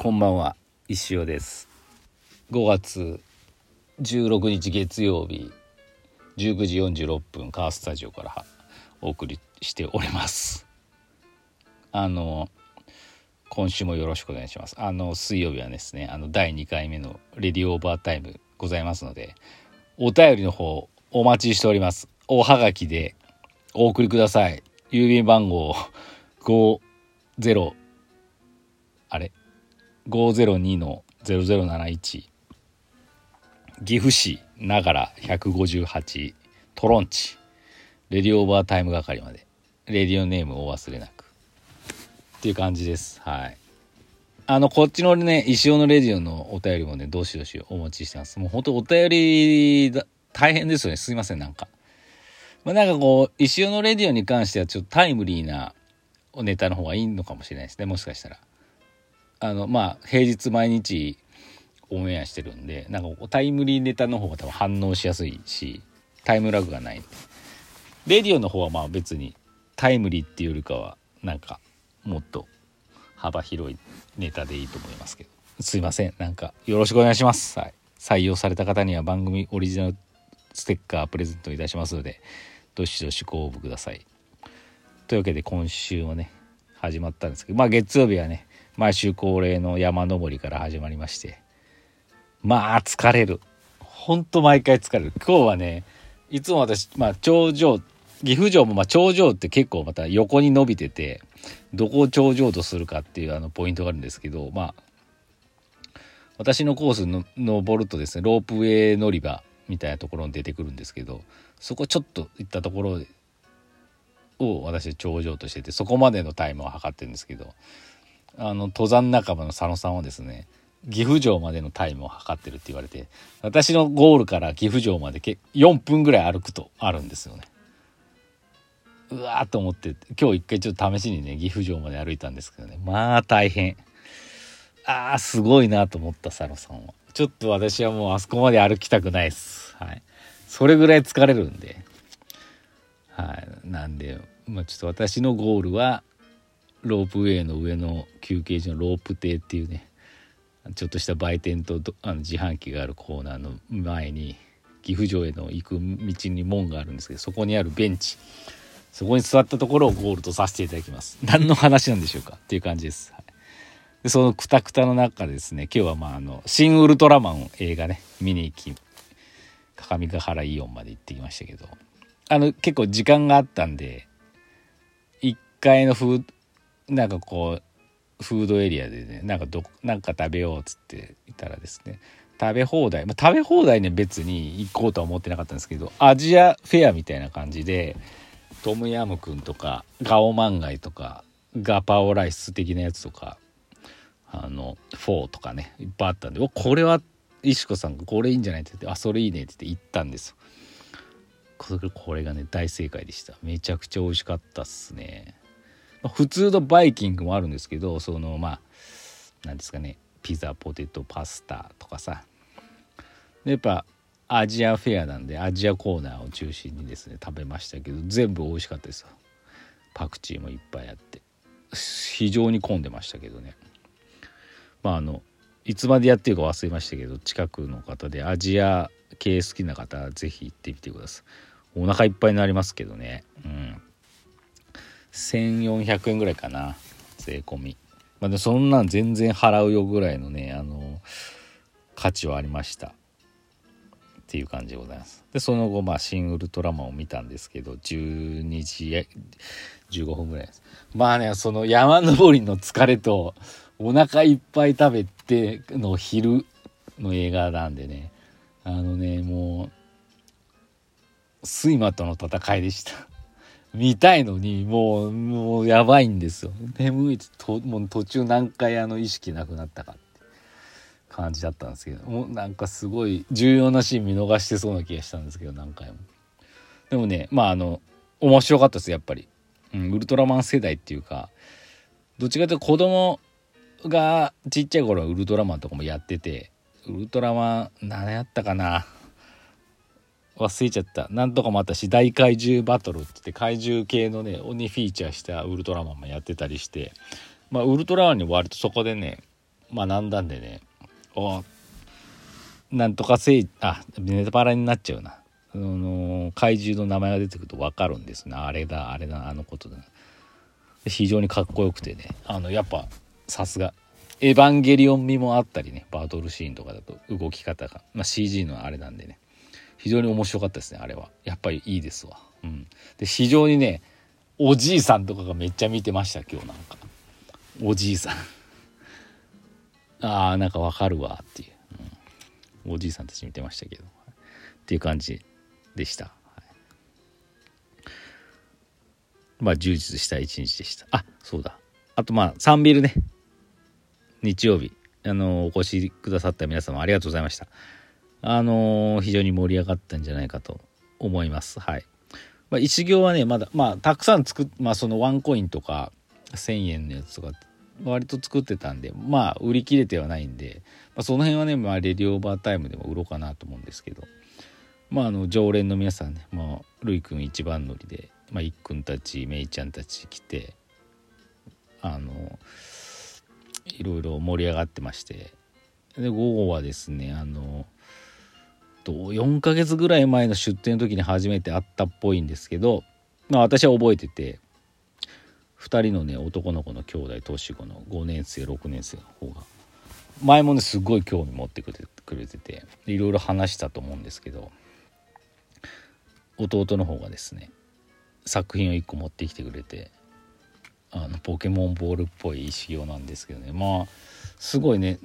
こんばんは石尾です。5月16日月曜日19時46分カースタジオからお送りしております。あの今週もよろしくお願いします。あの水曜日はですねあの第2回目のレディオーバータイムございますのでお便りの方お待ちしております。おはがきでお送りください。郵便番号50あれ？502の0071岐阜市ながら158トロンチ。レディオーバータイム係まで。レディオネームお忘れなく。っていう感じです。はい。あのこっちのね石尾のレディオのお便りもねどしどしお待ちしてます。もうほんとお便りだ大変ですよね。すいませんなんか。まあ、なんかこう石尾のレディオに関してはちょっとタイムリーなネタの方がいいのかもしれないですね。もしかしたら。あのまあ平日毎日オンエアしてるんでなんかタイムリーネタの方が多分反応しやすいしタイムラグがない。んでレディオの方はまあ別にタイムリーっていうよりかはなんかもっと幅広いネタでいいと思いますけど。すいません。なんかよろしくお願いします、はい、採用された方には番組オリジナルステッカープレゼントいたしますのでどしどしご応募ください。というわけで今週はね始まったんですけどまあ月曜日はね毎週恒例の山登りから始まりまして。まあ疲れる。ほんと毎回疲れる。今日はねいつも私まあ頂上岐阜城もまあ頂上って結構また横に伸びててどこを頂上とするかっていうあのポイントがあるんですけどまあ私のコースの登るとですねロープウェイ乗り場みたいなところに出てくるんですけどそこちょっと行ったところを私は頂上としててそこまでのタイムを測ってるんですけどあの登山仲間の佐野さんはですね岐阜城までのタイムを測ってるって言われて私のゴールから岐阜城まで4分ぐらい歩くとあるんですよね。うわーと思って今日一回ちょっと試しにね岐阜城まで歩いたんですけどねまあ大変。あーすごいなと思った佐野さんは。ちょっと私はもうあそこまで歩きたくないです。はい。それぐらい疲れるんで。はい。なんでまあちょっと私のゴールはロープウェイの上の休憩所のロープ亭っていうねちょっとした売店とあの自販機があるコーナーの前に岐阜城への行く道に門があるんですけどそこにあるベンチ。そこに座ったところをゴールとさせていただきます。何の話なんでしょうかっていう感じです、はい、でそのくたくたの中ですね今日はまああの「シン・ウルトラマン」映画ね見に行き各務原イオンまで行ってきましたけどあの結構時間があったんで1階のフーなんかこうフードエリアでねなんかどなんか食べようっつっていたらですね食べ放題、まあ、食べ放題ね別に行こうとは思ってなかったんですけどアジアフェアみたいな感じでトムヤムクンとかガオマンガイとかガパオライス的なやつとかあのフォーとかねいっぱいあったんでこれは石子さんがこれいいんじゃないって言ってあそれいいねって言って行ったんですよ。これがね大正解でした。めちゃくちゃ美味しかったっすね。普通のバイキングもあるんですけどそのまあ何ですかねピザポテトパスタとかさ。やっぱアジアフェアなんでアジアコーナーを中心にですね食べましたけど全部美味しかったですパクチーもいっぱいあって。非常に混んでましたけどね。まああのいつまでやってるか忘れましたけど近くの方でアジア系好きな方は是非行ってみてください。お腹いっぱいになりますけどね。うん。1400円ぐらいかな税込み。まあでそんなん全然払うよぐらいのねあの価値はありました。っていう感じでございます。でその後まあ「シン・ウルトラマン」を見たんですけど12時15分ぐらいです。まあねその山登りの疲れとお腹いっぱい食べての昼の映画なんでね。あのねもう睡魔との戦いでした。見たいのにもうもうやばいんですよ。眠いともう途中何回あの意識なくなったかって感じだったんですけどもうなんかすごい重要なシーン見逃してそうな気がしたんですけど何回も。でもねまああの面白かったですやっぱり、うん、ウルトラマン世代っていうかどっちかというと子供がちっちゃい頃はウルトラマンとかもやっててウルトラマン何やったかな。忘れちゃった。なんとかもあったし大怪獣バトルって言って怪獣系のね鬼フィーチャーしたウルトラマンもやってたりして。まあウルトラマンに割とそこでね学んだんでね。おなんとかせいあネタバラになっちゃうな。あの怪獣の名前が出てくると分かるんですねあれだあれだあのことだ非常にかっこよくてね。あのやっぱさすが。エヴァンゲリオン味もあったりね。バトルシーンとかだと動き方が、まあ、CG のあれなんでね。非常に面白かったですねあれは。やっぱりいいですわ。うん。で非常にねおじいさんとかがめっちゃ見てました今日なんか。おじいさん。ああなんかわかるわっていう、うん、おじいさんたち見てましたけど。っていう感じでした、はい、まあ充実した一日でした。あそうだ。あとまあサンビルね。日曜日。あのお越しくださった皆様ありがとうございました。あの非常に盛り上がったんじゃないかと思います。はい、まあ、一行はねまだまあたくさん作っまあそのワンコインとか1,000円のやつとか割と作ってたんでまあ売り切れてはないんで、まあ、その辺はね、まあ、レディオーバータイムでも売ろうかなと思うんですけどまああの常連の皆さんね、まあ、るいくん一番乗りで、まあ、いっくんたちめいちゃんたち来てあのいろいろ盛り上がってましてで午後はですねあのと4ヶ月ぐらい前の出店の時に初めて会ったっぽいんですけど、まあ、私は覚えてて2人のね男の子の兄弟年子の5年生6年生の方が前もねすごい興味持ってくれてていろいろ話したと思うんですけど弟の方がですね作品を1個持ってきてくれてあのポケモンボールっぽい石行なんですけどね。まあすごいね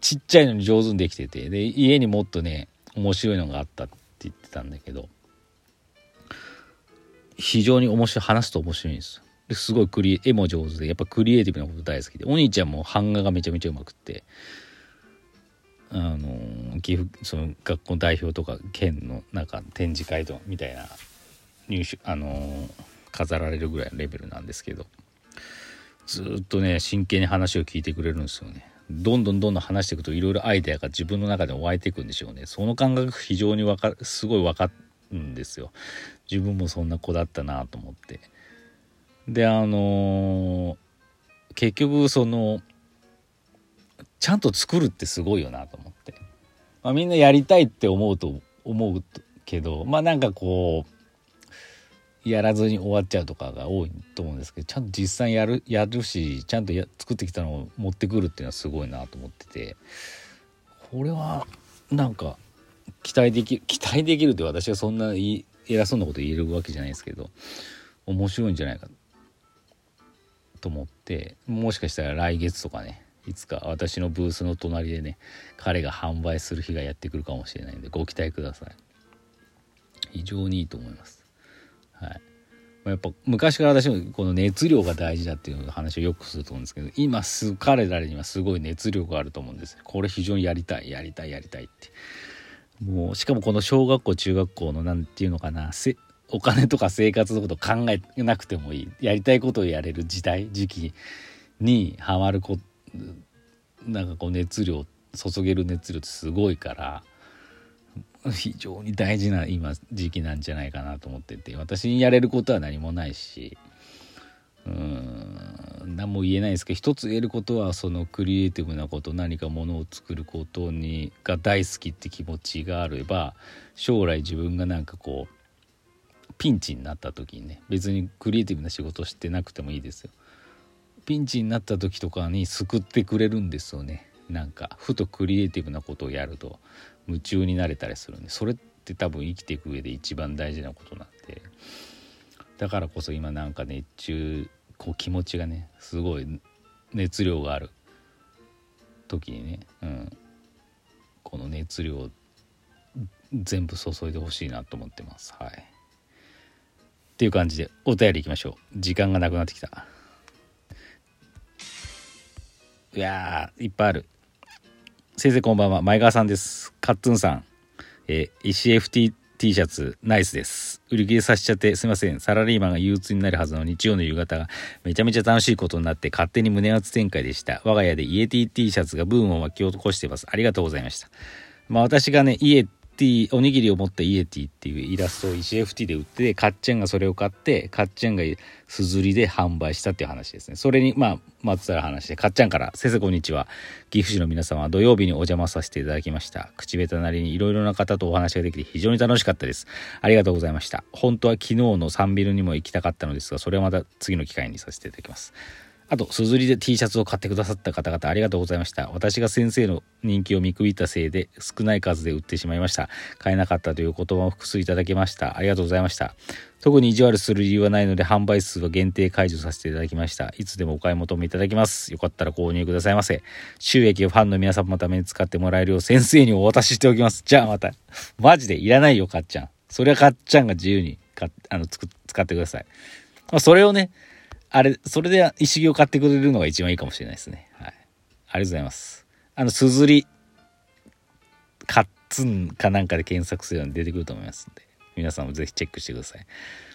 ちっちゃいのに上手にできててで家にもっとね面白いのがあったって言ってたんだけど非常に面白い話すと面白いんですですごいクリ絵も上手でやっぱクリエイティブなこと大好きでお兄ちゃんも版画がめちゃめちゃうまくってあの岐阜その学校代表とか県のなんか展示会とみたいな入手あの飾られるぐらいのレベルなんですけどずっとね真剣に話を聞いてくれるんですよね。どんどんどんどん話していくといろいろアイデアが自分の中で湧いていくんでしょうね。その感覚非常にわかすごい分かるんですよ。自分もそんな子だったなと思って。であのー、結局そのちゃんと作るってすごいよなと思って、まあ、みんなやりたいって思うと思うけどまあなんかこうやらずに終わっちゃうとかが多いと思うんですけどちゃんと実際やるやるしちゃんとや作ってきたのを持ってくるっていうのはすごいなと思ってて。これはなんか期待できる期待できるって私はそんな偉そうなこと言えるわけじゃないですけど面白いんじゃないかと思ってもしかしたら来月とかねいつか私のブースの隣でね彼が販売する日がやってくるかもしれないんでご期待ください。非常にいいと思います。はい。やっぱ昔から私もこの熱量が大事だっていう話をよくすると思うんですけど今す彼らにはすごい熱量があると思うんです。これ非常にやりたいやりたいやりたいって。もうしかもこの小学校中学校の何て言うのかなお金とか生活のこと考えなくてもいい。やりたいことをやれる時代時期にハマるこなんかこう熱量注げる熱量ってすごいから非常に大事な今時期なんじゃないかなと思ってて私にやれることは何もないしうん何も言えないですけど一つ言えることはそのクリエイティブなこと何かものを作ることにが大好きって気持ちがあれば将来自分がなんかこうピンチになった時にね別にクリエイティブな仕事してなくてもいいですよ。ピンチになった時とかに救ってくれるんですよね。なんかふとクリエイティブなことをやると夢中になれたりするんでそれって多分生きていく上で一番大事なことなんでだからこそ今なんか熱中こう気持ちがねすごい熱量がある時にね、うん、この熱量を全部注いでほしいなと思ってます。はい。っていう感じでお便りいきましょう。時間がなくなってきた。いやいっぱいある。先生こんばんは。前川さんです。カッツンさん、えー、石 FT T シャツナイスです。売り切れさせちゃってすいません。サラリーマンが憂鬱になるはずの日曜の夕方がめちゃめちゃ楽しいことになって勝手に胸熱展開でした。我が家でイエティ T シャツがブームを巻き起こしています。ありがとうございました。まあ私がねイエティおにぎりを持ったイエティっていうイラストを石 FT で売ってかっちゃんがそれを買ってかっちゃんがすずりで販売したっていう話ですね。それにまあまつわる話でかっちゃんから「先生こんにちは岐阜市の皆様土曜日にお邪魔させていただきました。口下手なりにいろいろな方とお話ができて非常に楽しかったです。ありがとうございました。本当は昨日のサンビルにも行きたかったのですがそれはまた次の機会にさせていただきます。あと、すずりで T シャツを買ってくださった方々ありがとうございました。私が先生の人気を見くびったせいで少ない数で売ってしまいました。買えなかったという言葉を複数いただきました。ありがとうございました。特に意地悪する理由はないので販売数は限定解除させていただきました。いつでもお買い求めいただきます。よかったら購入くださいませ。収益をファンの皆様のために使ってもらえるよう先生にお渡ししておきます。じゃあまた。マジでいらないよ、かっちゃん。それはかっちゃんが自由にかあの使ってください。まあ、それをね、あれ、それで石木を買ってくれるのが一番いいかもしれないですね。はい。ありがとうございます。あの、すずり、カッツンかなんかで検索するのに出てくると思いますんで、皆さんもぜひチェックしてください。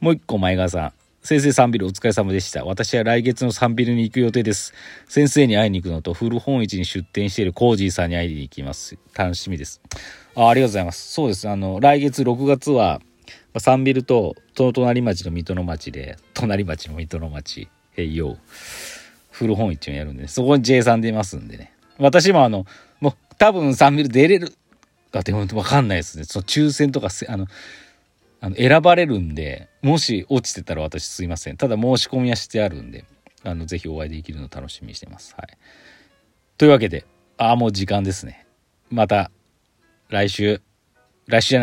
もう一個、前川さん。先生サンビルお疲れ様でした。私は来月のサンビルに行く予定です。先生に会いに行くのと、古本市に出店しているコージーさんに会いに行きます。楽しみです。あありがとうございます。そうです。あの、来月6月は、サンビルと、その隣町の水戸の町で、隣町の水戸の町、へいよ古本市をやるんで、ね、そこに J さん出ますんでね。私もあの、もう多分サンビル出れるかってわかんないですね。その抽選とかあの、あの選ばれるんで、もし落ちてたら私すいません。ただ申し込みはしてあるんで、あの、ぜひお会いできるの楽しみにしてます。はい。というわけで、ああ、もう時間ですね。また、来週、来週じゃない